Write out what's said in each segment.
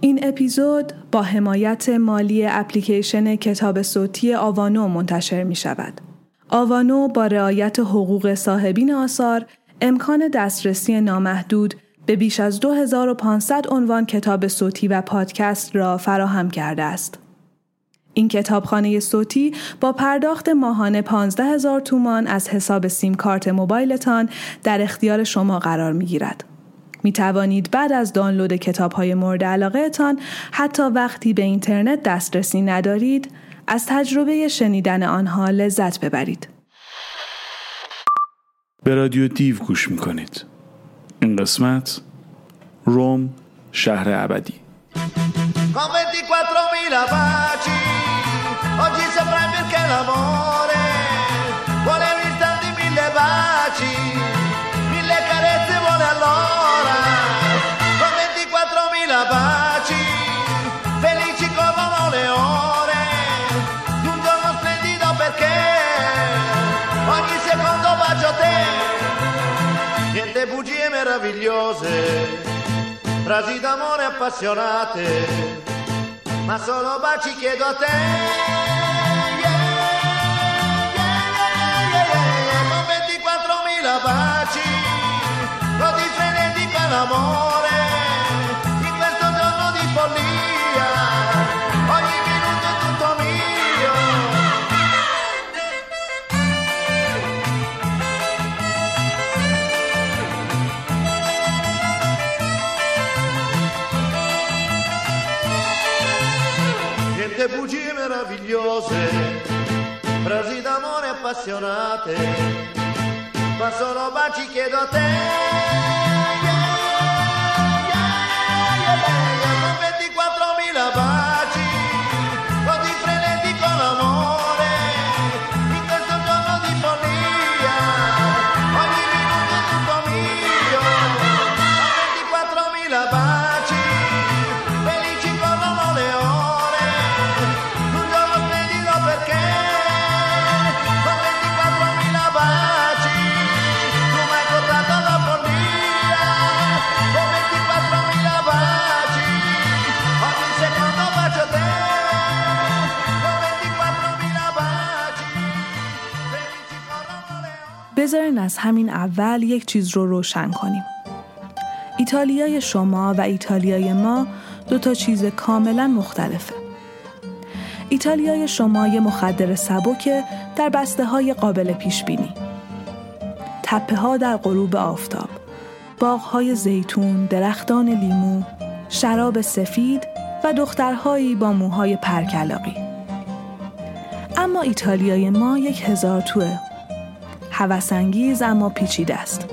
این اپیزود با حمایت مالی اپلیکیشن کتاب صوتی آوانو منتشر می شود. آوانو با رعایت حقوق صاحبین آثار امکان دسترسی نامحدود به بیش از 2500 عنوان کتاب صوتی و پادکست را فراهم کرده است. این کتابخانه صوتی با پرداخت ماهانه 15 هزار تومان از حساب سیم کارت موبایلتان در اختیار شما قرار می گیرد. می توانید بعد از دانلود کتاب های مورد علاقه تان حتی وقتی به اینترنت دسترسی ندارید از تجربه شنیدن آنها لذت ببرید. به رادیو دیو گوش می کنید. این قسمت روم شهر ابدی. Oggi saprai perché l'amore meravigliose, frasi d'amore appassionate ma solo baci chiedo a te. Con 24.000 baci, di con l'amore, meravigliose, frasi d'amore appassionate, ma solo baci chiedo a te. Yeah, yeah, yeah, Con 24.000 baci, بذارین از همین اول یک چیز رو روشن کنیم. ایتالیای شما و ایتالیای ما دو تا چیز کاملا مختلفه. ایتالیای شما یه مخدر سبکه در بسته های قابل پیش بینی. تپه ها در غروب آفتاب، باغ های زیتون، درختان لیمو، شراب سفید و دخترهایی با موهای پرکلاقی. اما ایتالیای ما یک هزار توه. هوسانگیز اما پیچیده است.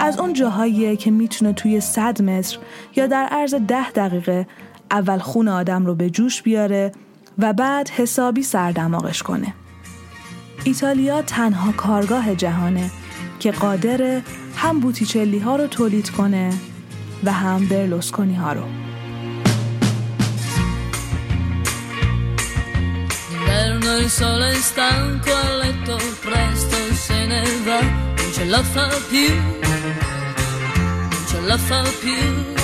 از اون جاهاییه که می‌تونه توی 100 متر یا در عرض ده دقیقه اول خون آدم رو به جوش بیاره و بعد حسابی سردماغش کنه. ایتالیا تنها کارگاه جهانه که قادر هم بوتیچلی ها رو تولید کنه و هم برلوسکونی ها رو. D'inverno il sole è stanco a letto presto se ne va, non ce la fa più, non ce la fa più.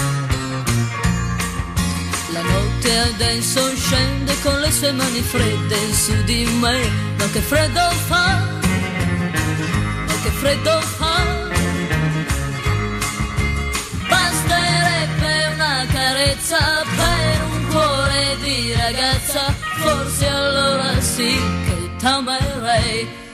La notte adesso scende con le sue mani fredde su di me, ma che freddo fa, ma che freddo fa. Basterebbe una carezza per un cuore di ragazza, forse allora sì che t'amerei.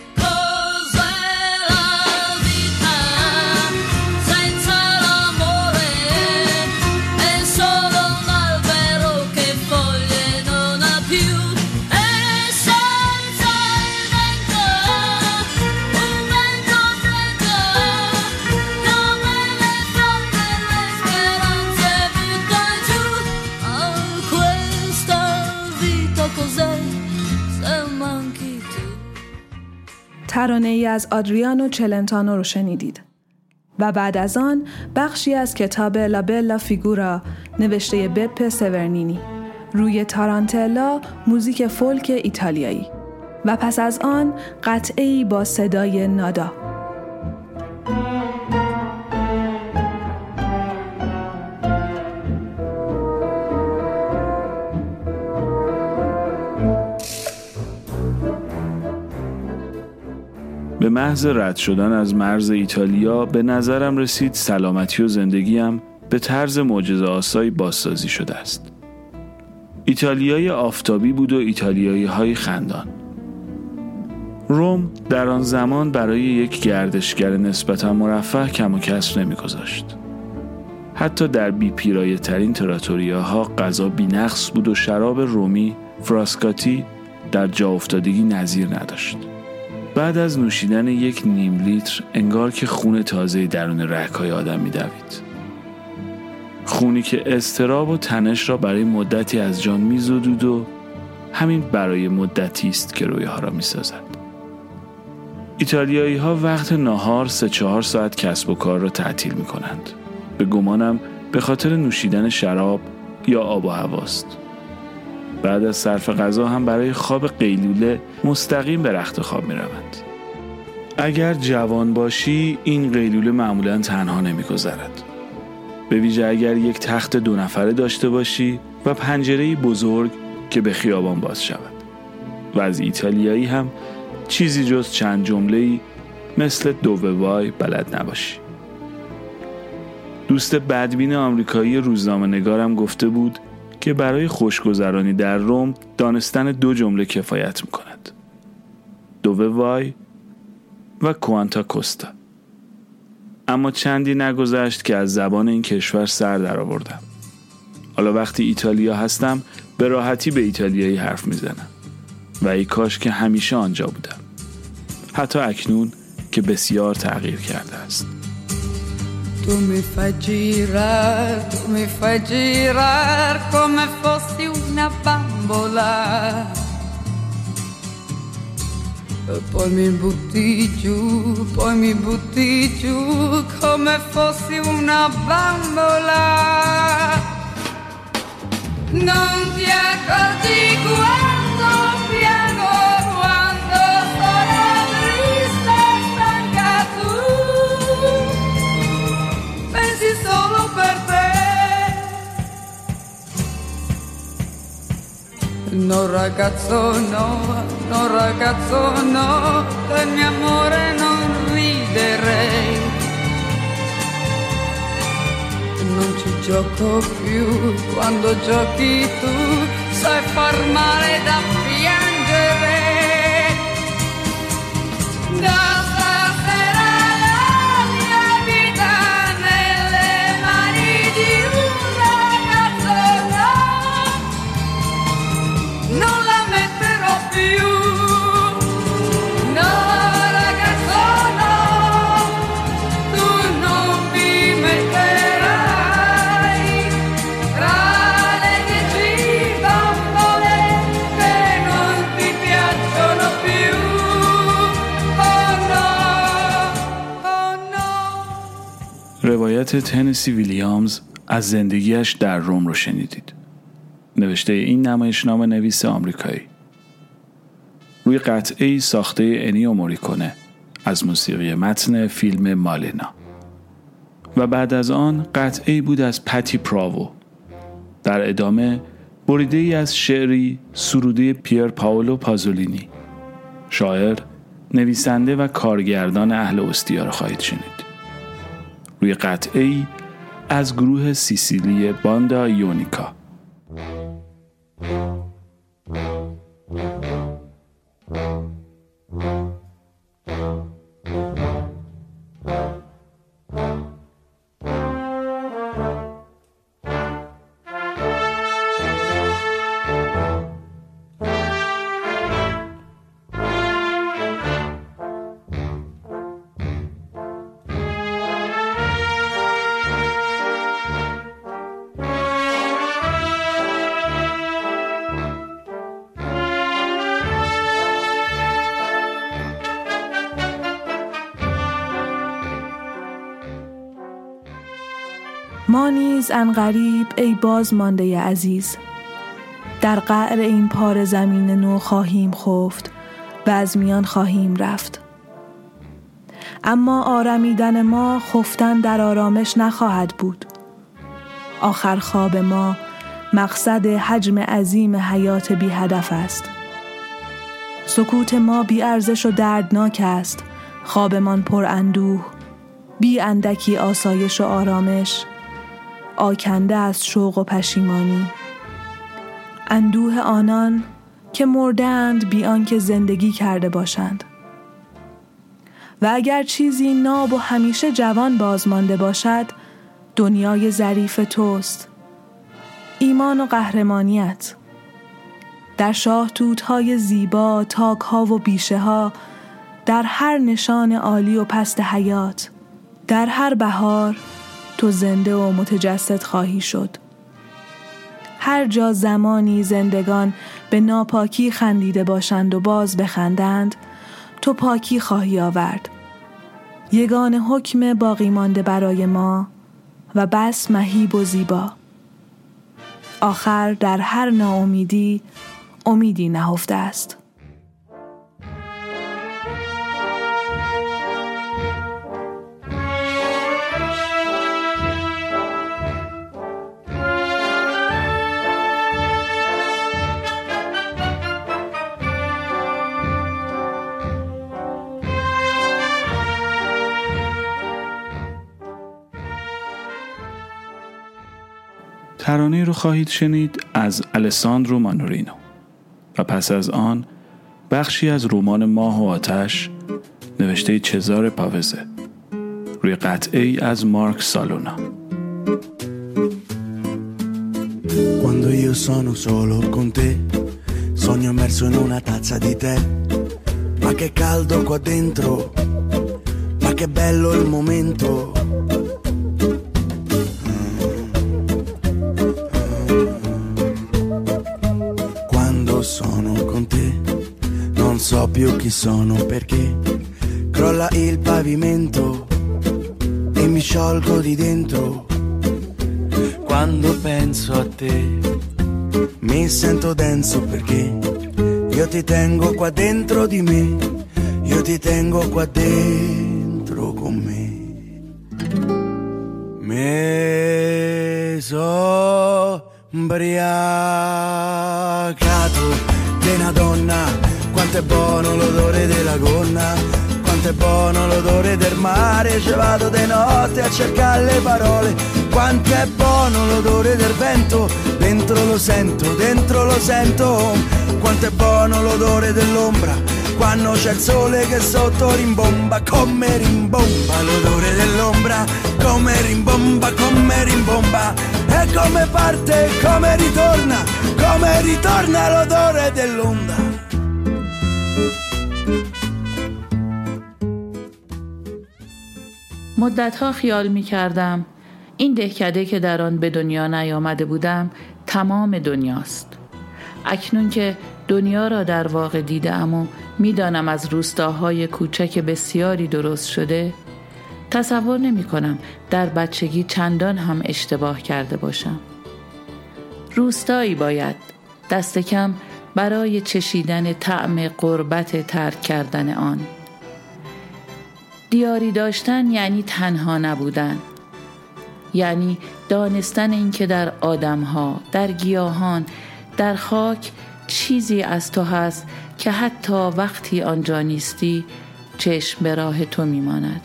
ترانه ای از آدریانو چلنتانو رو شنیدید. و بعد از آن بخشی از کتاب لابلا فیگورا نوشته بپ سورنینی روی تارانتلا موزیک فولک ایتالیایی و پس از آن قطعی با صدای نادا به محض رد شدن از مرز ایتالیا به نظرم رسید سلامتی و زندگیم به طرز معجزه آسایی بازسازی شده است. ایتالیای آفتابی بود و ایتالیایی های خندان. روم در آن زمان برای یک گردشگر نسبتا مرفه کم و کسر نمیگذاشت. حتی در بی پیرایه ترین تراتوریاها غذا بی نقص بود و شراب رومی فراسکاتی در جا افتادگی نظیر نداشت. بعد از نوشیدن یک نیم لیتر انگار که خون تازه درون رکای آدم میدوید. خونی که استراب و تنش را برای مدتی از جان میزدود و همین برای مدتی است که رویها را می‌سازد. ایتالیایی ها وقت ناهار سه چهار ساعت کسب و کار را تعطیل می کنند. به گمانم به خاطر نوشیدن شراب یا آب و هواست. بعد از صرف غذا هم برای خواب قیلوله مستقیم به رخت خواب می روند. اگر جوان باشی این قیلوله معمولا تنها نمی گذرد. به ویژه اگر یک تخت دو نفره داشته باشی و پنجره بزرگ که به خیابان باز شود. و از ایتالیایی هم چیزی جز چند جمله مثل وای بلد نباشی. دوست بدبین آمریکایی روزنامه نگارم گفته بود که برای خوشگذرانی در روم دانستن دو جمله کفایت می‌کند. وای و کوانتا کوستا. اما چندی نگذشت که از زبان این کشور سر درآوردم. حالا وقتی ایتالیا هستم به راحتی به ایتالیایی حرف می‌زنم و ای کاش که همیشه آنجا بودم. حتی اکنون که بسیار تغییر کرده است. Tu mi fai girare, tu mi fai girare come fossi una bambola. E poi mi butti giù, poi mi butti giù come fossi una bambola. Non ti accorgi quando No ragazzo no, no ragazzo no, del mio amore non riderei. Non ci gioco più, quando giochi tu sai far male da piangere. Da روایت تنسی ویلیامز از زندگیش در روم رو شنیدید. نوشته این نمایشنامه نویس آمریکایی. روی قطعه ساخته انیو موریکونه از موسیقی متن فیلم مالنا و بعد از آن قطعه بود از پتی پراوو در ادامه بریده ای از شعری سروده پیر پاولو پازولینی شاعر نویسنده و کارگردان اهل استیار خواهید شنید روی قطعه ای از گروه سیسیلی باندا یونیکا. نیز انقریب ای باز مانده عزیز. در قعر این پار زمین نو خواهیم خفت و از میان خواهیم رفت. اما آرمیدن ما خفتن در آرامش نخواهد بود. آخر خواب ما مقصد حجم عظیم حیات بی هدف است. سکوت ما بی ارزش و دردناک است. خوابمان پر اندوه بی اندکی آسایش و آرامش. آکنده از شوق و پشیمانی. اندوه آنان که مردند بی آنکه زندگی کرده باشند. و اگر چیزی ناب و همیشه جوان بازمانده باشد دنیای ظریف توست. ایمان و قهرمانیت. در شاه های زیبا تاک ها و بیشه ها در هر نشان عالی و پست حیات در هر بهار تو زنده و متجسد خواهی شد. هر جا زمانی زندگان به ناپاکی خندیده باشند و باز بخندند تو پاکی خواهی آورد. یگان حکم باقی مانده برای ما و بس مهیب و زیبا. آخر در هر ناامیدی امیدی نهفته است. ترانه رو خواهید شنید از الساندرو مانورینو و پس از آن بخشی از رمان ماه و آتش نوشته چزار پاوزه روی قطعه ای از مارک سالونا Quando io sono solo con te, sogno immerso in una tazza di tè. Ma che caldo qua dentro, ma che bello il momento. So più chi sono perché crolla il pavimento e mi sciolgo di dentro. Quando penso a te mi sento denso perché io ti tengo qua dentro di me, io ti tengo qua dentro con me. Me so una donna quanto è buono l'odore della gonna, quanto è buono l'odore del mare, ci vado di notte a cercare le parole, quanto è buono l'odore del vento, dentro lo sento, dentro lo sento, quanto è buono l'odore dell'ombra, quando c'è il sole che sotto rimbomba, come rimbomba l'odore dell'ombra, come rimbomba, come rimbomba, e come parte, come ritorna, come ritorna l'odore dell'onda. مدتها خیال می کردم این دهکده که در آن به دنیا نیامده بودم تمام دنیاست. اکنون که دنیا را در واقع دیدم و می‌دانم از روستاهای کوچک بسیاری درست شده تصور نمی کنم در بچگی چندان هم اشتباه کرده باشم. روستایی باید دست کم برای چشیدن طعم قربت ترک کردن آن. دیاری داشتن یعنی تنها نبودن. یعنی دانستن اینکه در آدمها در گیاهان در خاک چیزی از تو هست که حتی وقتی آنجا نیستی چشم به راه تو میماند.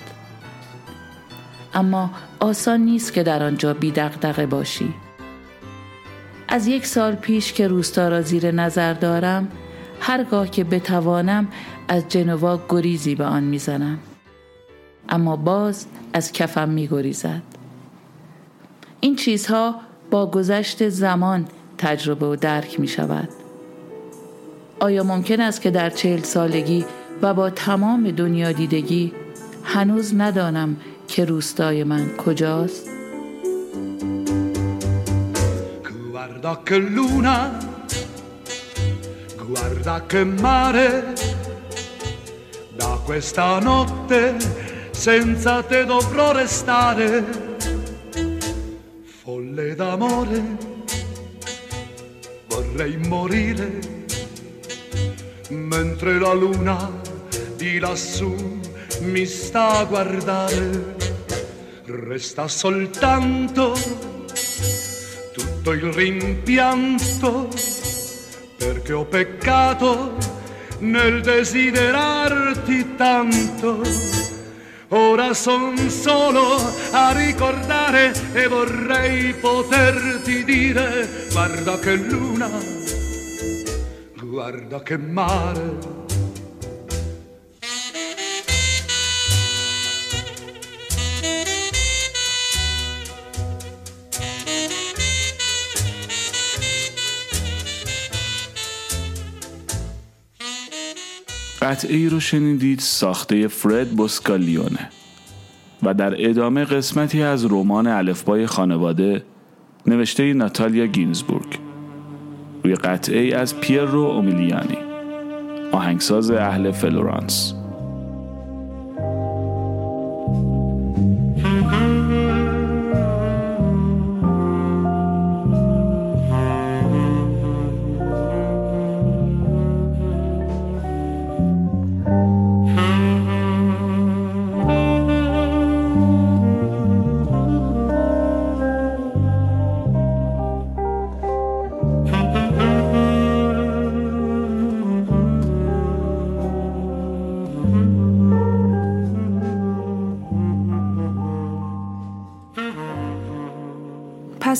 اما آسان نیست که در آنجا بی باشی. از یک سال پیش که روستا را زیر نظر دارم هرگاه که بتوانم از جنوا گریزی به آن می‌زنم اما باز از کفم می گریزد. این چیزها با گذشت زمان تجربه و درک می شود. آیا ممکن است که در چهل سالگی و با تمام دنیا دیدگی هنوز ندانم که روستای من کجاست؟ Guarda che luna, guarda che mare, da questa notte senza te dovrò restare, folle d'amore, vorrei morire, mentre la luna di lassù mi sta a guardare, resta soltanto tutto il rimpianto, perché ho peccato nel desiderarti tanto. Ora son solo a ricordare e vorrei poterti dire guarda che luna, guarda che mare. قطعه ای رو شنیدید ساخته فرد بوسکالیونه. و در ادامه قسمتی از رمان الفبای خانواده نوشته ناتالیا گینزبورگ. روی قطعه ای از رو اومیلیانی. آهنگساز اهل فلورانس.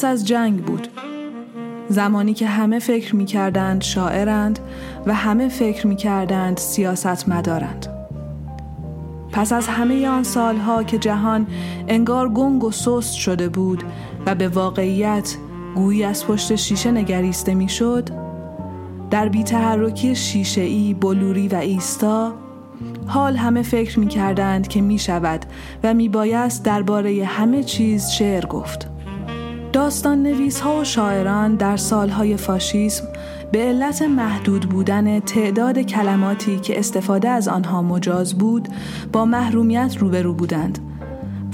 از جنگ بود زمانی که همه فکر می کردند شاعرند و همه فکر می کردند سیاست مدارند. پس از همه آن سالها که جهان انگار گنگ و سست شده بود و به واقعیت گویی از پشت شیشه نگریسته می‌شد در بیتحرکی شیشه ای بلوری و ایستا حال همه فکر می کردند که می شود و می بایست درباره همه چیز شعر گفت. داستان نویس ها و شاعران در سالهای فاشیسم به علت محدود بودن تعداد کلماتی که استفاده از آنها مجاز بود با محرومیت روبرو بودند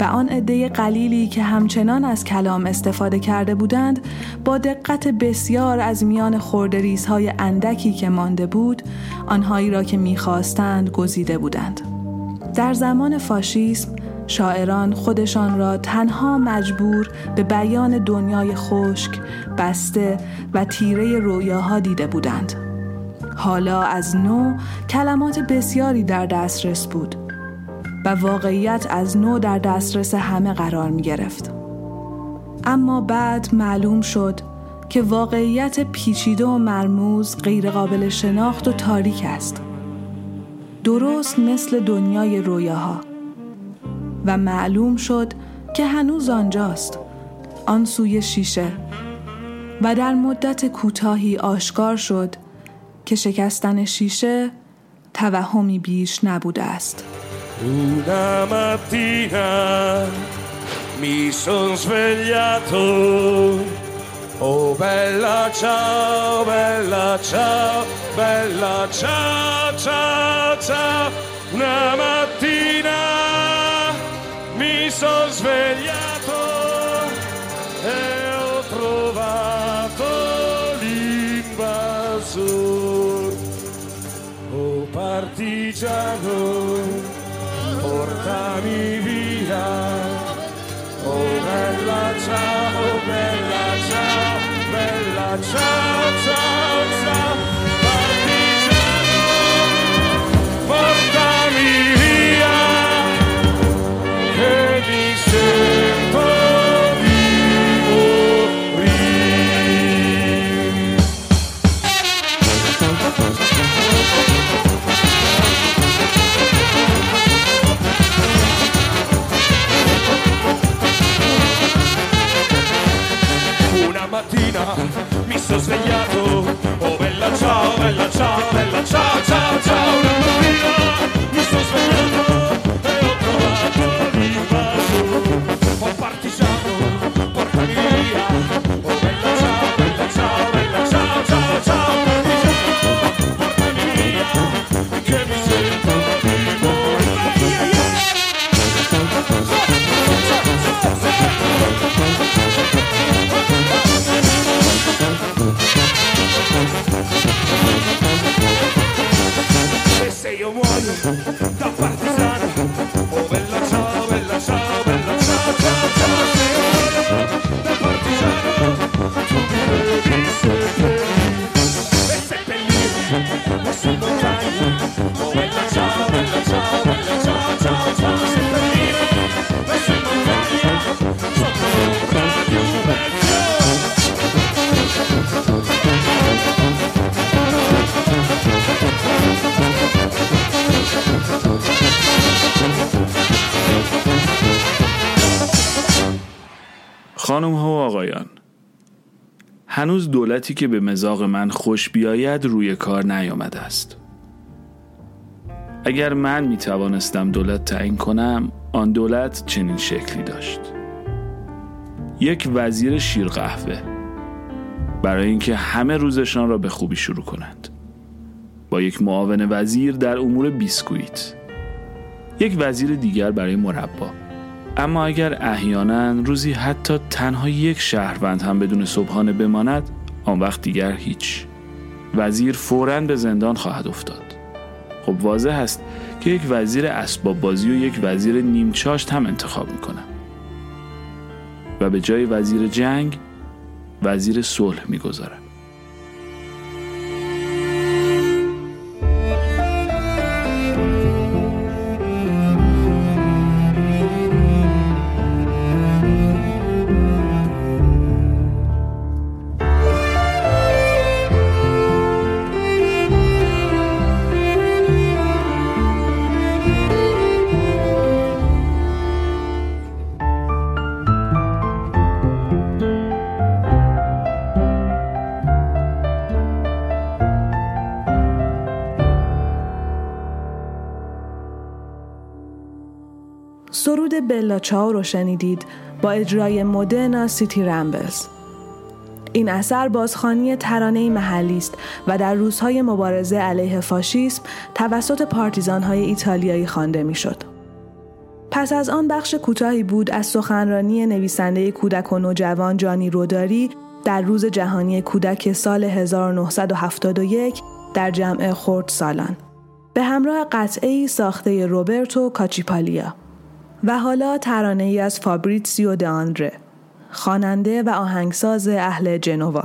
و آن عده قلیلی که همچنان از کلام استفاده کرده بودند با دقت بسیار از میان خوردریز های اندکی که مانده بود آنهایی را که می‌خواستند گزیده بودند. در زمان فاشیسم شاعران خودشان را تنها مجبور به بیان دنیای خشک، بسته و تیره رویاها دیده بودند. حالا از نو کلمات بسیاری در دسترس بود و واقعیت از نو در دسترس همه قرار می گرفت. اما بعد معلوم شد که واقعیت پیچیده و مرموز غیرقابل شناخت و تاریک است. درست مثل دنیای رویاها. و معلوم شد که هنوز آنجاست. آن سوی شیشه. و در مدت کوتاهی آشکار شد که شکستن شیشه توهمی بیش نبوده است. Una mattina mi son svegliato. Oh bella ciao, bella ciao, bella ciao, ciao, ciao. Una mattina sono svegliato e ho trovato l'invasor. Oh partigiano, portami via. Oh bella ciao, bella ciao, bella ciao, ciao, ciao. هنوز دولتی که به مزاق من خوش بیاید روی کار نیامده است. اگر من می توانستم دولت تعیین کنم آن دولت چنین شکلی داشت. یک وزیر شیر قهوه برای اینکه همه روزشان را به خوبی شروع کنند. با یک معاون وزیر در امور بیسکویت. یک وزیر دیگر برای مربا. اما اگر احیانا روزی حتی تنها یک شهروند هم بدون صبحانه بماند آن وقت دیگر هیچ. وزیر فوراً به زندان خواهد افتاد. خب واضح است که یک وزیر اسباب بازی و یک وزیر نیمچاشت هم انتخاب می‌کنم و به جای وزیر جنگ وزیر صلح می‌گذارم بلا چاو رو شنیدید با اجرای مدرنا سیتی رمبلز. این اثر بازخانی ترانه محلی است و در روزهای مبارزه علیه فاشیسم توسط پارتیزانهای ایتالیایی خوانده می‌شد. پس از آن بخش کوتاهی بود از سخنرانی نویسنده کودک و نوجوان جانی روداری در روز جهانی کودک سال 1971 در جمع خورد سالان به همراه قطعه ساخته روبرتو کاچیپالیا و حالا ترانه ای از فابریتسیو د آندره خواننده و آهنگساز اهل جنوا.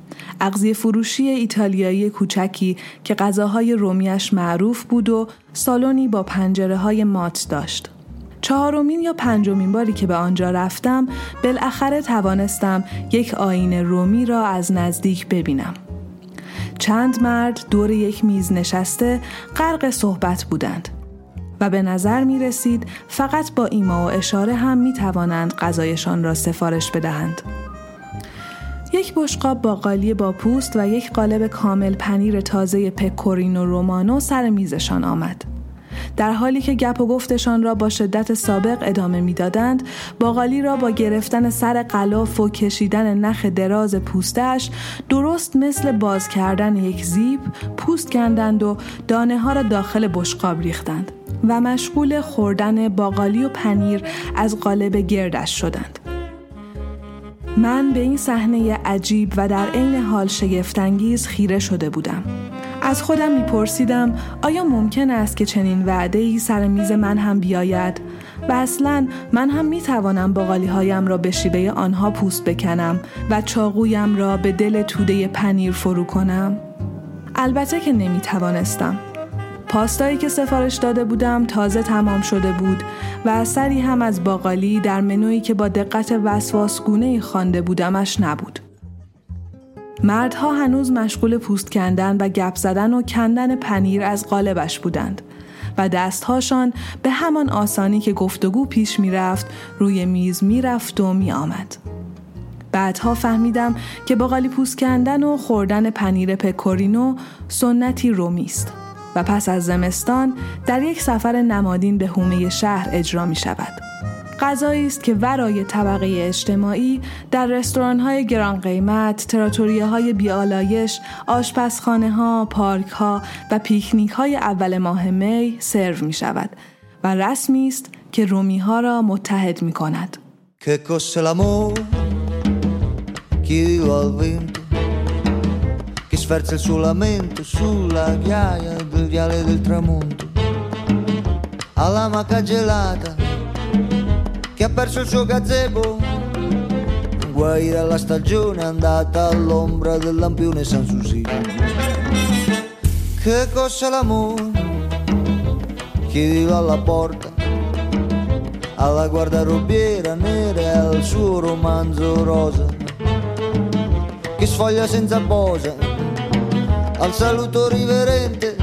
اغذیه فروشی ایتالیایی کوچکی که غذاهای رومیش معروف بود و سالنی با پنجره های مات داشت. چهارمین یا پنجمین باری که به آنجا رفتم بالاخره توانستم یک آینه رومی را از نزدیک ببینم. چند مرد دور یک میز نشسته غرق صحبت بودند و به نظر می رسید فقط با ایما و اشاره هم می توانند غذایشان را سفارش بدهند. یک بشقاب با قالی با پوست و یک قالب کامل پنیر تازه پکورینو رومانو سر میزشان آمد. در حالی که گپ و گفتشان را با شدت سابق ادامه می‌دادند باقالی را با گرفتن سر قلاف و کشیدن نخ دراز پوستش درست مثل باز کردن یک زیب پوست کندند و دانه ها را داخل بشقاب ریختند و مشغول خوردن باقالی و پنیر از قالب گردش شدند من به این صحنه عجیب و در عین حال شگفتانگیز خیره شده بودم. از خودم میپرسیدم آیا ممکن است که چنین وعده ای سر میز من هم بیاید و اصلا من هم می‌توانم باقالی هایم را به شیبه آنها پوست بکنم و چاقویم را به دل توده پنیر فرو کنم؟ البته که نمی‌توانستم. پاستایی که سفارش داده بودم تازه تمام شده بود و اثری هم از باقالی در منویی که با دقت وسواسگونه خوانده بودمش نبود. مردها هنوز مشغول پوست کندن و گپ زدن و کندن پنیر از قالبش بودند و دستهاشان به همان آسانی که گفتگو پیش می‌رفت روی میز می‌رفت و میآمد. بعدها فهمیدم که باقالی پوست کندن و خوردن پنیر پکورینو سنتی رومی است و پس از زمستان در یک سفر نمادین به حومه شهر اجرا می شود. غذایی است که ورای طبقه اجتماعی در رستوران های گران قیمت، تراتوریه های بیالایش، آشپزخانه ها، پارک ها و پیکنیک های اول ماه می سرو می شود و رسمی است که رومی ها را متحد می کند. Sferza il suo lamento sulla ghiaia del viale del tramonto, alla maca gelata che ha perso il suo gazebo, guai dalla stagione andata all'ombra del lampione San Susino. Che cos'è l'amore? Chi vive alla porta alla guardarobiera nera e al suo romanzo rosa che sfoglia senza posa al saluto riverente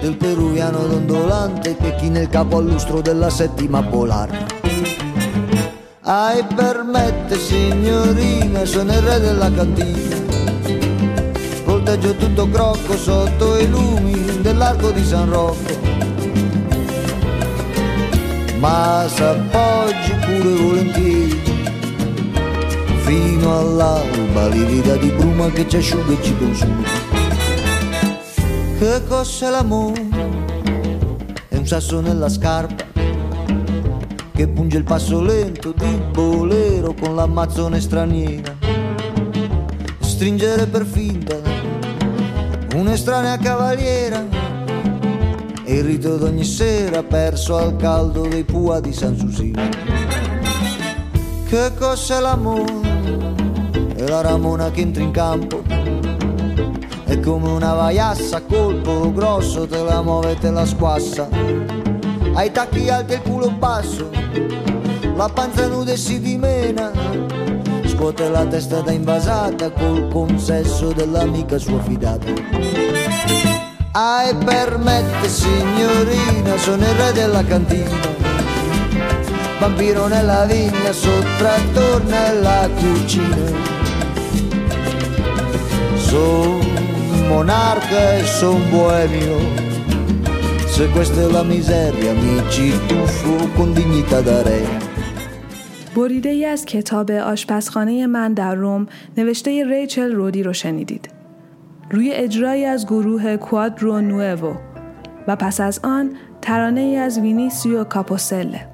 del peruviano dondolante che china il capo al lustro della settima polare. Ai permette signorina sono il re della cantina. Volteggio tutto crocco sotto i lumi dell'arco di San Rocco. Ma s'appoggi pure volentieri fino all'alba livida di bruma che ci asciuga e ci consuma che cos'è l'amore? è un sasso nella scarpa che punge il passo lento di bolero con l'ammazzone straniera stringere per finta un'estranea cavaliera e il rito d'ogni sera perso al caldo dei pua di San Susino. Che cos'è l'amore? È la ramona che entra in campo. È come una vaiassa a colpo grosso, te la muove e te la squassa. Ai tacchi alti e il culo basso, la panza nuda e si dimena. Scuote la testa da invasata col consesso dell'amica sua fidata. Ai permette signorina, sono il re della cantina. Vampiro nella vigna, sottrattore nella cucina. Son monarca e son boemio. Se questa è la miseria, mi ci tuffo con dignità da re. بریده ای از کتاب آشپزخانه من در روم نوشته ریچل رودی رو شنیدید. روی اجرایی از گروه کوادرو نوئو و پس از آن ترانه ای از وینیسیو کاپوسله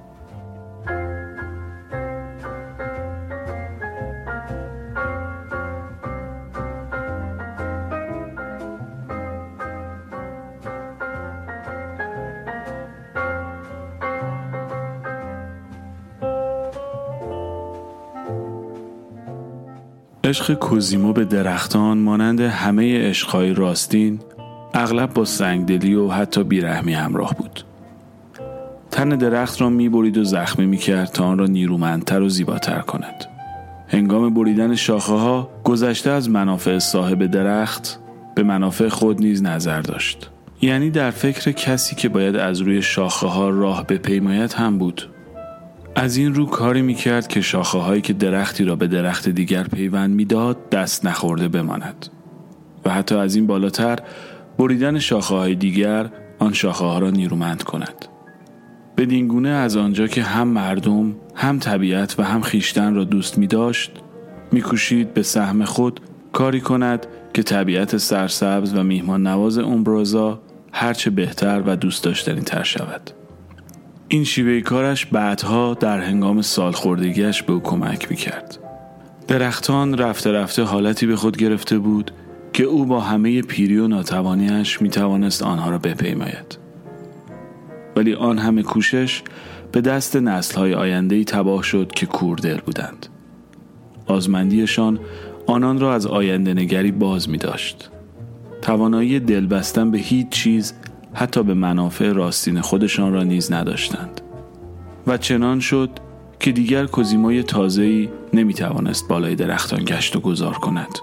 عشق کوزیمو به درختان مانند همه عشقهای راستین اغلب با سنگدلی و حتی بیرحمی همراه بود. تن درخت را می‌برید و زخمی می‌کرد تا آن را نیرومندتر و زیباتر کند. هنگام بریدن شاخه ها گذشته از منافع صاحب درخت به منافع خود نیز نظر داشت. یعنی در فکر کسی که باید از روی شاخه ها راه بپیماید هم بود. از این رو کاری می‌کرد که شاخه هایی که درختی را به درخت دیگر پیوند می‌داد دست نخورده بماند. و حتی از این بالاتر بریدن شاخه های دیگر آن شاخه ها را نیرومند کند. بدین گونه از آنجا که هم مردم هم طبیعت و هم خیشتن را دوست می داشت میکوشید به سهم خود کاری کند که طبیعت سرسبز و میهمان نواز امبروزا هرچه بهتر و دوست داشتنی تر شود. این شیوه کارش بعدها در هنگام سالخوردگیش به او کمک می‌کرد. درختان رفته رفته حالتی به خود گرفته بود که او با همه پیری و ناتوانیش می توانست آنها را بپیماید. ولی آن همه کوشش به دست نسلهای آینده ای تباه شد که کوردل بودند. آزمندیشان آنان را از آینده نگری باز می داشت توانایی دل بستن به هیچ چیز حتی به منافع راستین خودشان را نیز نداشتند. و چنان شد که دیگر کوزیمای تازه‌ای نمی توانست بالای درختان گشت و گذار کند.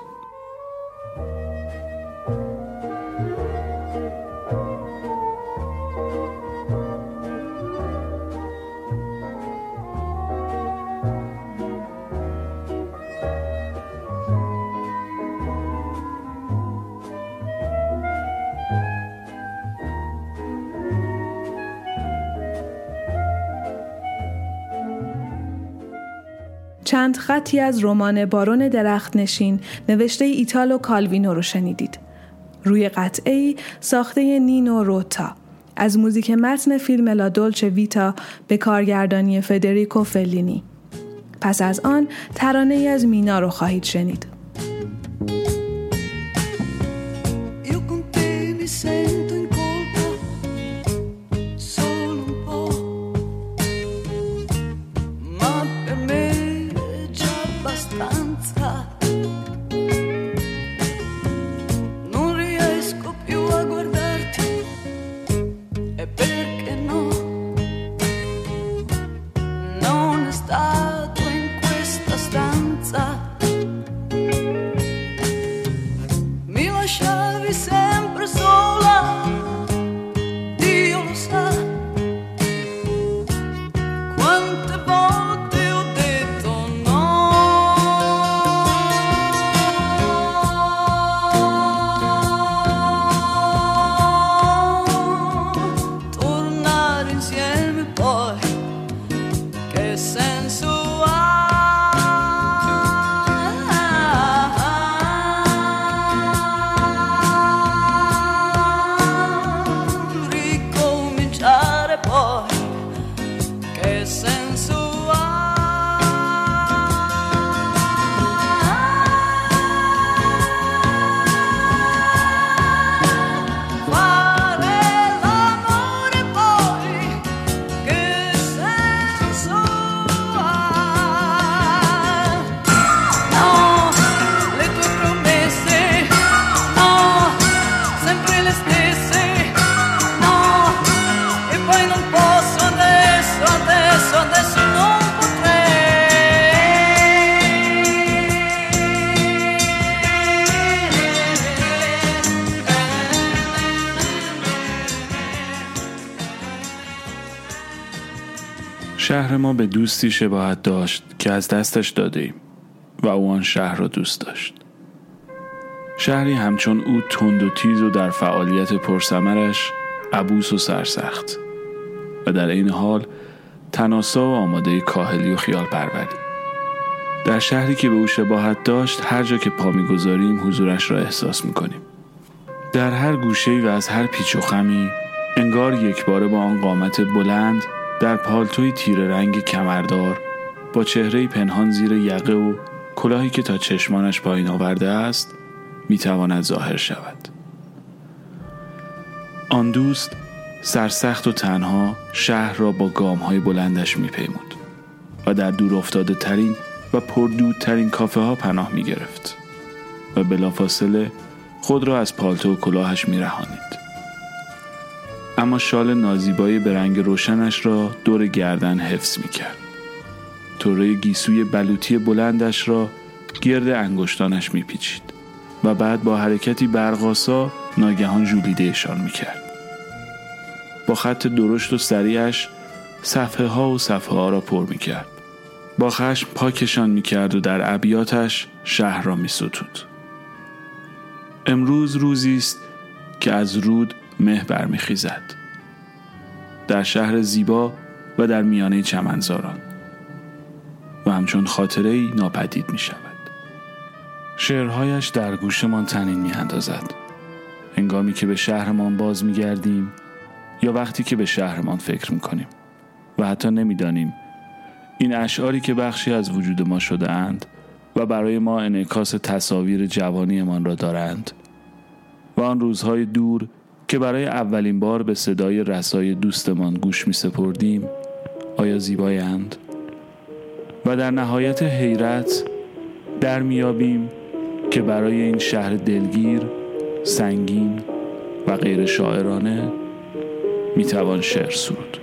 چند خطی از رمان بارون درخت نشین نوشته ایتالو کالوینو رو شنیدید. روی قطعه ساخته نینو روتا از موزیک متن فیلم لا دولچه ویتا به کارگردانی فدریکو فلینی. پس از آن ترانه از مینا رو خواهید شنید. ما به دوستی شباهت داشت که از دستش داده ایم و او آن شهر را دوست داشت. شهری همچون او تند و تیز و در فعالیت پرسمرش عبوس و سرسخت و در این حال تناسا و آماده کاهلی و خیال پروری. در شهری که به او شباهت داشت هر جا که پا می‌گذاریم حضورش را احساس می‌کنیم. در هر گوشه و از هر پیچ و خمی انگار یک باره با آن قامت بلند در پالتوی تیر رنگ کمردار با چهره پنهان زیر یقه و کلاهی که تا چشمانش پایین آورده است می‌تواند ظاهر شود آن دوست سرسخت و تنها شهر را با گام های بلندش میپیمود و در دور افتاده ترین و پردودترین کافه ها پناه می گرفت و بلافاصله خود را از پالتو و کلاهش می رهانید. اما شال نازیبایی به رنگ روشنش را دور گردن حفظ می کرد. توره گیسوی بلوطی بلندش را گرد انگشتانش می پیچید و بعد با حرکتی برقاسا ناگهان جولیدهشان می کرد. با خط درشت و سریعش صفحه ها و صفحه ها را پر می کرد. با خشم پاکشان می کرد و در ابیاتش شهر را می. امروز روزی است که از رود مه برمیخیزد. در شهر زیبا و در میانه چمنزاران. و همچون خاطره ناپدید می شود شعرهایش در گوشمان تنین می اندازد هنگامی که به شهرمان باز می گردیم یا وقتی که به شهرمان فکر می کنیم و حتی نمی‌دانیم این اشعاری که بخشی از وجود ما شده اند و برای ما انعکاس تصاویر جوانیمان را دارند. و آن روزهای دور که برای اولین بار به صدای رسای دوستمان گوش می سپردیم آیا زیبایند؟ و در نهایت حیرت در میابیم که برای این شهر دلگیر سنگین و غیر شاعرانه می‌توان شعر سرود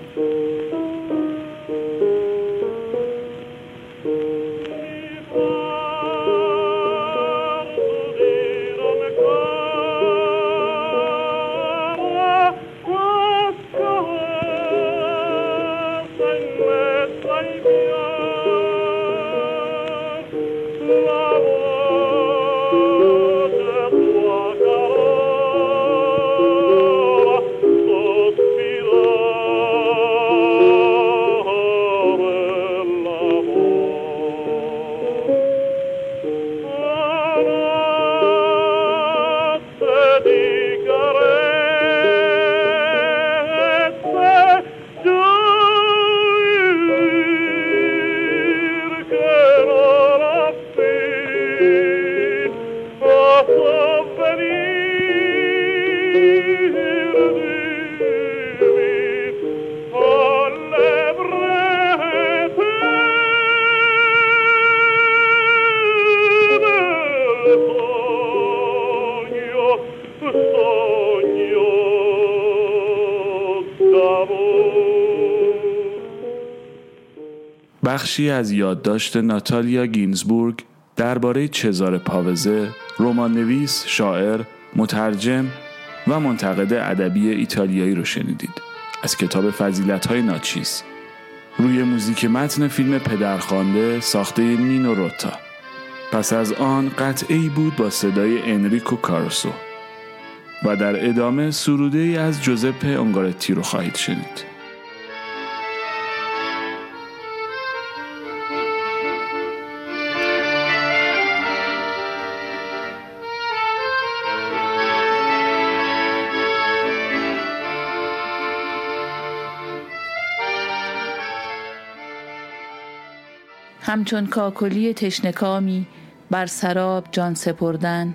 بخشی از یادداشت ناتالیا گینزبورگ درباره چزار پاوزه، رمان نویس، شاعر، مترجم و منتقد ادبی ایتالیایی رو شنیدید. از کتاب فضیلت های ناچیز. روی موزیک متن فیلم پدرخوانده ساخته نینو روتا. پس از آن قطعی بود با صدای انریکو کاروسو. و در ادامه سروده ای از جوزپه اونگارتی رو خواهید شنید. همچون کاکلی تشنکامی بر سراب جان سپردن.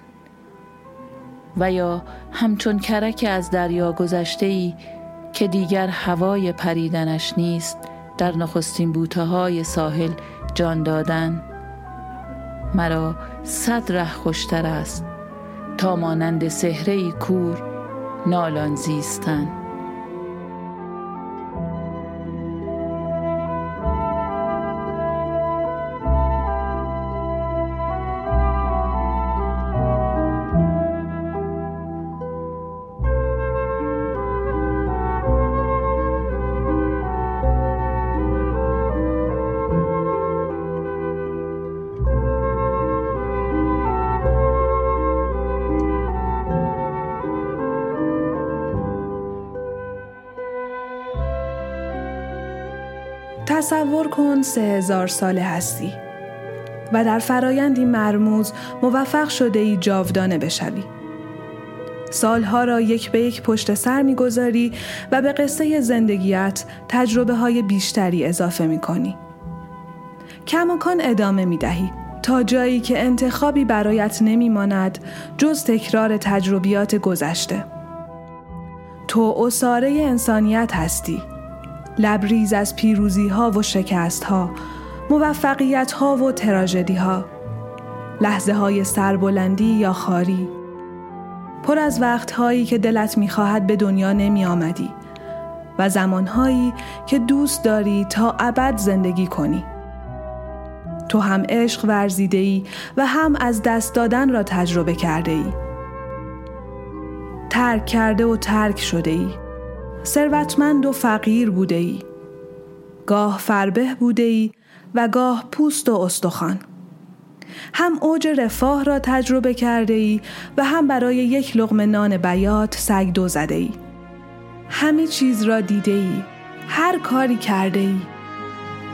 و یا همچون کرک از دریا گذشته ای که دیگر هوای پریدنش نیست در نخستین بوته های ساحل جان دادن. مرا صد ره خوشتر است تا مانند سهره کور نالان زیستن. تصور کن سه هزار ساله هستی و در فرایندی مرموز موفق شده ای جاودانه بشوی. سالها را یک به یک پشت سر می‌گذاری و به قصه زندگیت تجربه های بیشتری اضافه می کنی. کماکان ادامه می دهی تا جایی که انتخابی برایت نمی ماند جز تکرار تجربیات گذشته. تو اصاره انسانیت هستی لبریز از پیروزی ها و شکست ها موفقیت ها و تراژدی ها لحظه های سربلندی یا خاری. پر از وقت هایی که دلت می‌خواهد به دنیا نمی آمدی و زمانهایی که دوست داری تا ابد زندگی کنی. تو هم عشق ورزیده ای و هم از دست دادن را تجربه کرده ای ترک کرده و ترک شده ای ثروتمند و فقیر بوده ای. گاه فربه بوده ای و گاه پوست و استخوان. هم اوج رفاه را تجربه کرده ای و هم برای یک لغم نان بیات سگ دو زده ای. همه چیز را دیده ای. هر کاری کرده ای.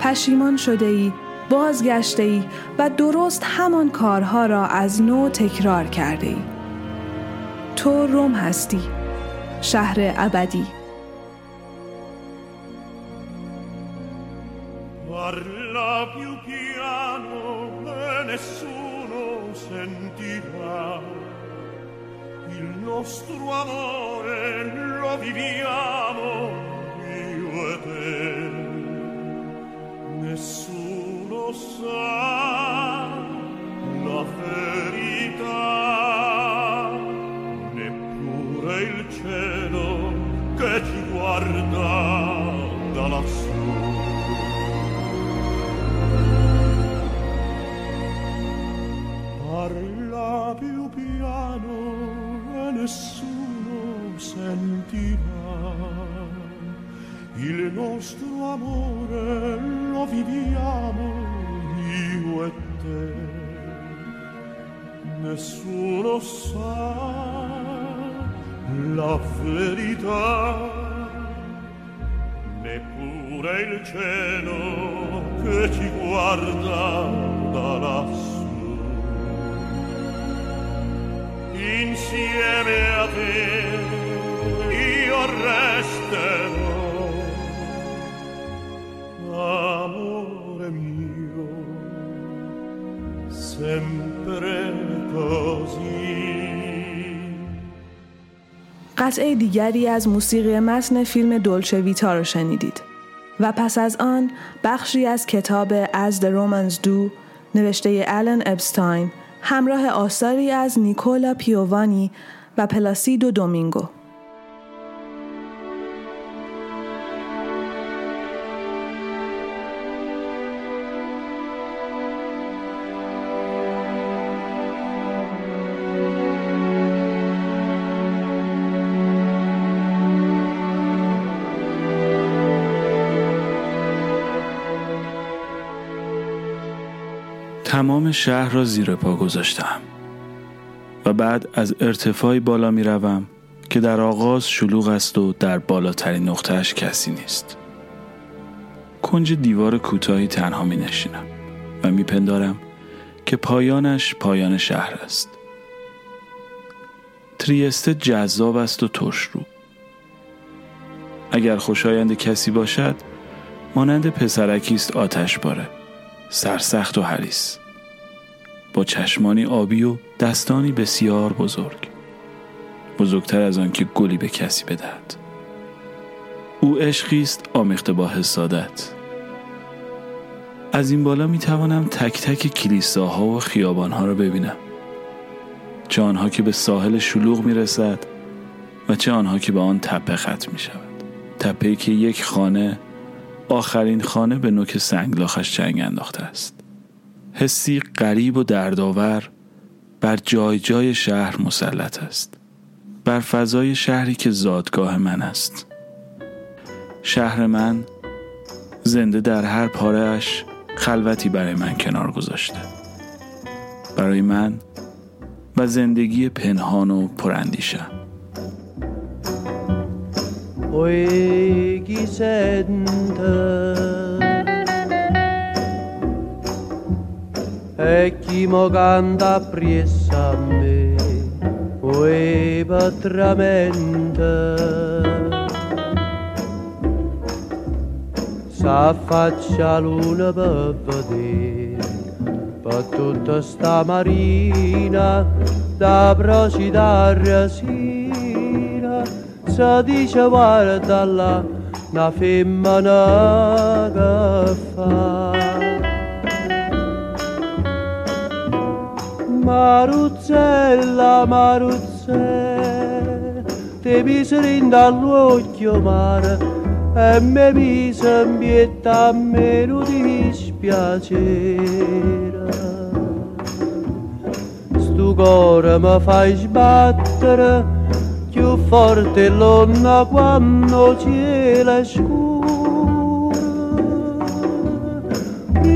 پشیمان شده ای. بازگشته ای و درست همان کارها را از نو تکرار کرده ای. تو روم هستی. شهر ابدی. Parla più piano, me nessuno sentirà. Il nostro amore lo viviamo io e te. Nessuno sa la verità, neppure il cielo che ci guarda da lassù. Parla più piano e nessuno sentirà. Il nostro amore lo viviamo io e te. Nessuno sa la verità, neppure il cielo che ci guarda da lassù. Insieme a te io resterò, amore mio, sempre così. قطعه دیگری از موسیقی متن فیلم دولچه ویتا را شنیدید و پس از آن بخشی از کتاب As the Romans Do نوشته آلن ابستاین همراه آثاری از نیکولا پیووانی و پلاسیدو دومینگو. تمام شهر را زیر پا گذاشتم و بعد از ارتفاعی بالا می روم که در آغاز شلوغ است و در بالاترین نقطهش کسی نیست. کنج دیوار کوتاهی تنها می نشینم و می پندارم که پایانش پایان شهر است. تریسته جذاب است و ترشرو. اگر خوشایند کسی باشد مانند پسرکی است آتش باره سرسخت و حریص با چشمانی آبی و دستانی بسیار بزرگ. بزرگتر از آن که گلی به کسی بدهد. او عشقی است آمیخته با حسادت از این بالا می توانم تک تک کلیساها و خیابانها را ببینم. چه آنها که به ساحل شلوغ می رسد و چه آنها که به آن تپه ختم می شود. تپه که یک خانه آخرین خانه به نوک سنگلاخش جنگ انداخته است. حسی غریب و دردآور بر جای جای شهر مسلط است. بر فضای شهری که زادگاه من است. شهر من زنده در هر پارهش خلوتی برای من کنار گذاشته. برای من و زندگی پنهان و پراندیشم Poi e chi mo Ekimo ganda a me Ueva tramenda Sa faccia l'una vedere Per tutta sta marina Da broci d'arrasina Sa dice guarda là Una femmina che fa Maruzzella, Maruzzella, te miseri dall'occhio mare e me mise in pietà meno di dispiacere. Sto cuore mi fai sbattere più forte l'onna quando cielo è scuro.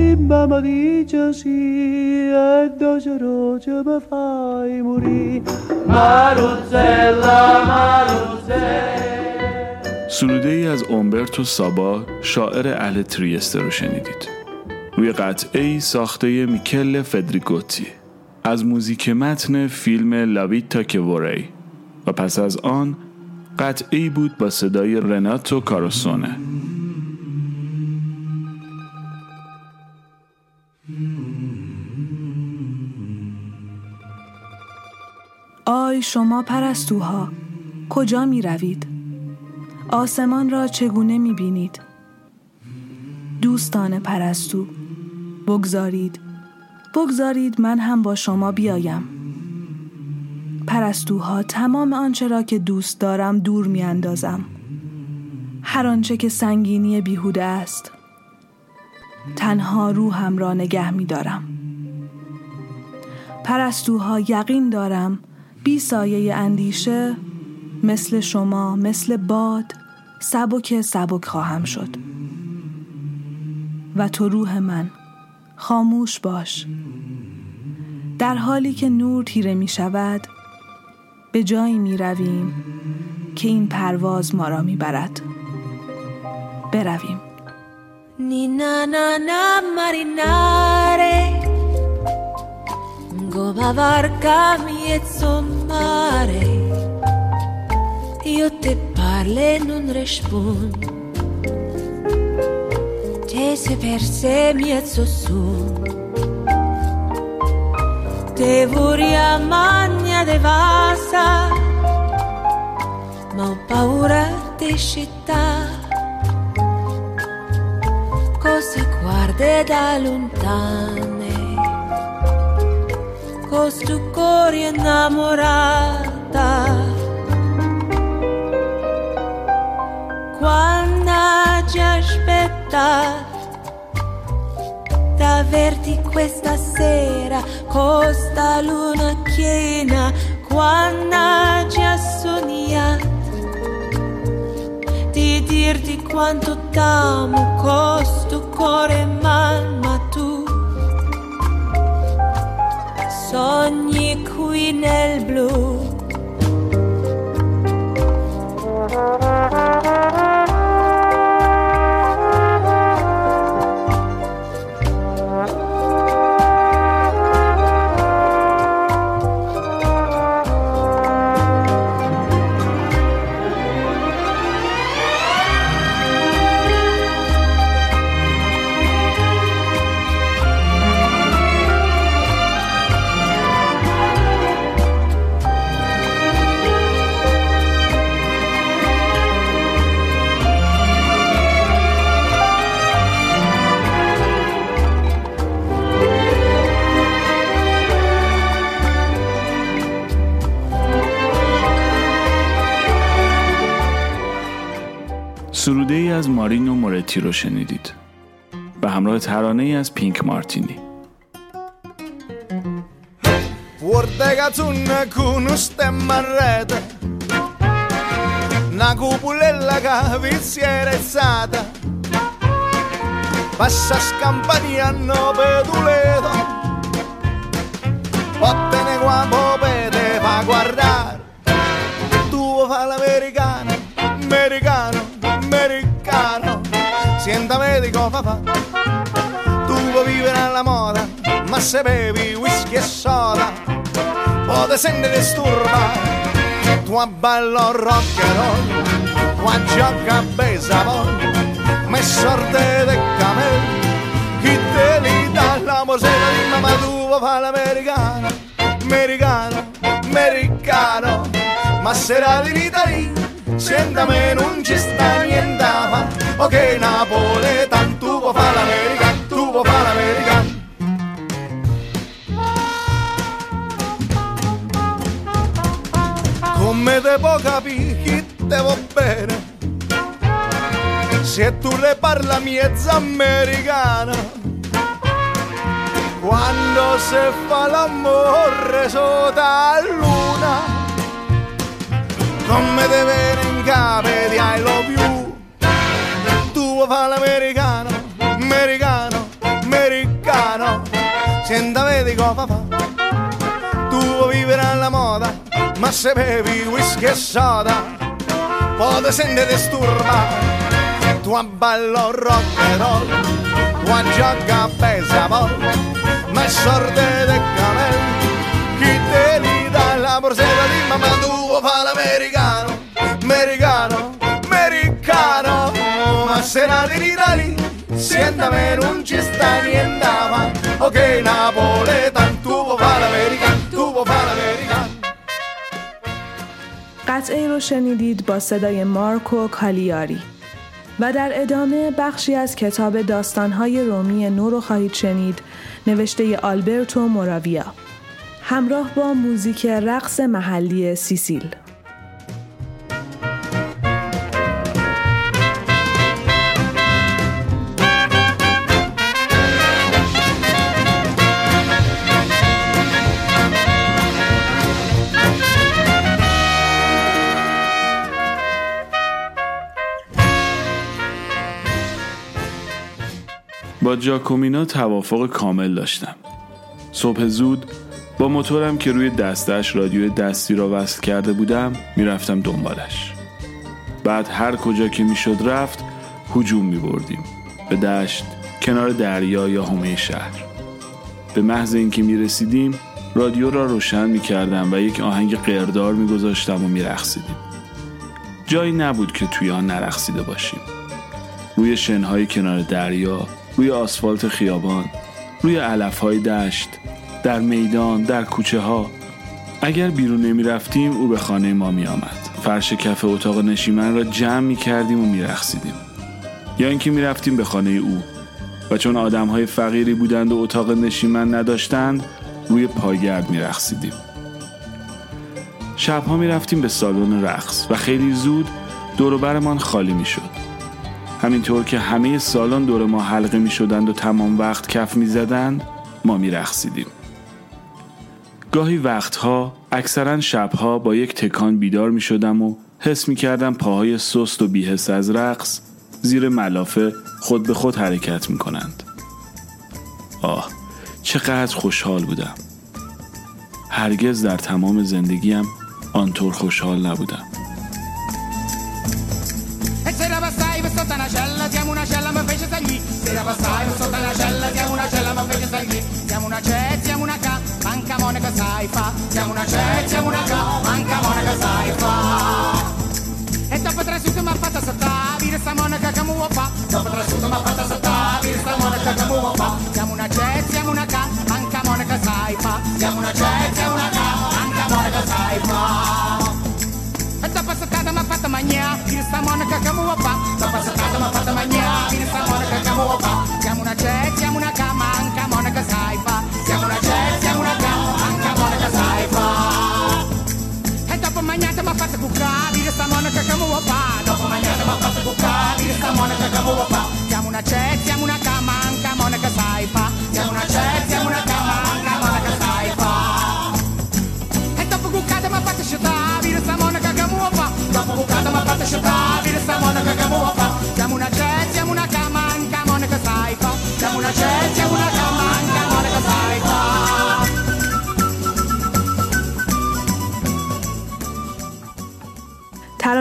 Prima mi dice sì e doce roce mi fai morire. Maruzzella, Maruzzella. سروده ای از اومبرتو سابا شاعر اهل تریسته رو شنیدید روی قطعه ای ساخته میکل فدریگوتی از موزیک متن فیلم لاویتا کوری و پس از آن قطعه ای بود با صدای رناتو کاروسونه وای شما پرستوها کجا می روید؟ آسمان را چگونه می بینید؟ دوستان پرستو بگذارید بگذارید من هم با شما بیایم پرستوها تمام آنچه را که دوست دارم دور می اندازم هر آنچه که سنگینی بیهوده است تنها روحم را نگه می دارم پرستوها یقین دارم بی سایه اندیشه مثل شما مثل باد سبک سبک خواهم شد. و تو روح من خاموش باش. در حالی که نور تیره می شود به جایی می رویم که این پرواز ما را می برد. برویم. Nina na marinare Goma varca mezzo mare. Io te parlo e non rispondo. Te se per se mezzo su. Te voria magna de vasa Ma ho paura di città. Cose guarde da lontane questo cuore innamorata. Quando ci aspetta d'averti questa sera costa luna piena quando ci ha sognato di dirti quanto t'amo costo cuore man sogni qui nel blu سروده ای از مارینو مورتی رو شنیدید به همراه ترانه ای از پینک مارتینی cazzuna con un stemma a rete Una cupolella che vi è rezzata Passa scampania no peduleto Vattene qua popete fa guardare Tu fa l'americano, americano, americano. Sienta medico fa Tu vuoi vivere alla moda Ma se bevi whisky e soda Puoi sentire disturba. Tu ballo rock and roll Tu gioca a baseball Ma è sorte de camel. Chi te li dà la mosera di mamma tu vuoi fa l'americano Americano, americano. Ma sarà l'Italia Senta me non ci sta niente a Ok napoletano Tu vuoi fa l'americano Tu vuoi fa l'americano Come può capire chi te va bene Se tu le parla miezza americana. Quando si fa l'amore sotto la luna Te viene in capo di I love you. Tu vuoi fa l'americano, americano, americano. Senta vedi cosa fa? Tu vuoi vivere alla moda ma se bevi whisky e soda Puoi sentire disturba. Tu a ballo rock and roll Tu a gioca a baseball Ma sorte de camel Chi te la di mamma Tu vuoi fa l'americano Americano, americano Ma se nati in Italia Sientame non ci sta niente ma Ok napoletano Tu vuoi fa l'americano Tu vuoi fa l'americano قطعه رو شنیدید با صدای مارکو کالیاری و در ادامه بخشی از کتاب داستانهای رومی نو رو خواهید شنید نوشته آلبرتو موراویا همراه با موزیک رقص محلی سیسیل. با جاکومینا توافق کامل داشتم. صبح زود با موتورم که روی دستش رادیو دستی را وصل کرده بودم می‌رفتم دنبالش. بعد هر کجا که می‌شد رفت هجوم می بردیم به دشت کنار دریا یا حومه شهر. به محض اینکه می رسیدیم رادیو را روشن می کردم و یک آهنگ قردار می گذاشتم و می رخصیدیم. جایی نبود که توی آن نرخصیده باشیم. روی شنهای کنار دریا روی آسفالت خیابان روی علفهای دشت در میدان در کوچه ها اگر بیرون نمی رفتیم او به خانه ما می آمد فرش کف اتاق نشیمن را جمع می کردیم و می رخصیدیم. یا اینکه می رفتیم به خانه او و چون آدم های فقیری بودند و اتاق نشیمن نداشتند روی پایگرد می رخصیدیم. شبها می رفتیم به سالن رقص و خیلی زود دوروبرمان خالی می شد. همینطور که همه سالن دور ما حلقه می شدند و تمام وقت کف می زدند ما می رخصیدیم. گاهی وقتها اکثرا شبها با یک تکان بیدار می شدم و حس می کردم پاهای سست و بیحس از رقص زیر ملافه خود به خود حرکت می کنند. آه چقدر خوشحال بودم. هرگز در تمام زندگیم آنطور خوشحال نبودم. Siamo una C, siamo una K, manca Monaca sai fa. E dopo tre sute mi ha fatta saltare, vire sta monaca che muo fa. Dopo tre sute mi ha fatta saltare, vire sta monaca che muo fa. Siamo una C, siamo una K, manca Monaca sai fa. Siamo una C, siamo una K, manca Monaca sai fa. E dopo saltata mi ha fatta mangiare, vire sta monaca che muo fa. Dopo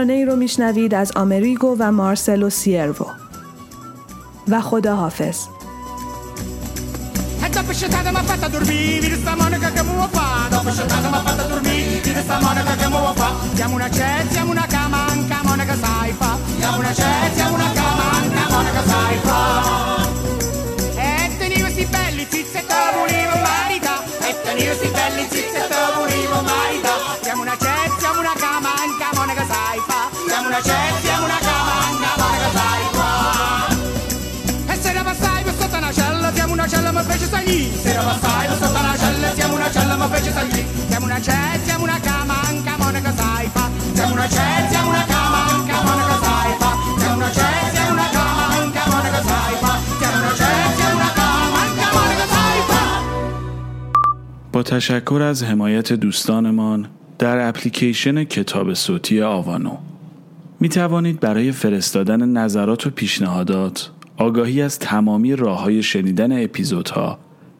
ترانه ای رو میشنوید از آمریگو و مارسلو سیرو. و خدا حافظ fece sta lì Siamo una C, siamo una K, manca monaca sai fa Siamo una C, siamo una K, manca monaca sai fa Siamo una C, siamo una K, manca monaca sai fa Siamo una C, siamo una K, manca monaca sai fa با تشکر از حمایت دوستانمان در اپلیکیشن کتاب صوتی آوانو می توانید برای فرستادن نظرات و پیشنهادات آگاهی از تمامی راه های شنیدن اپیزودها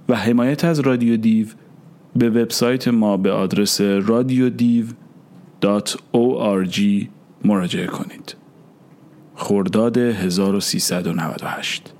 و حمایت از رادیو دیو به وبسایت ما به آدرس radiodiv.org مراجعه کنید. خرداد 1398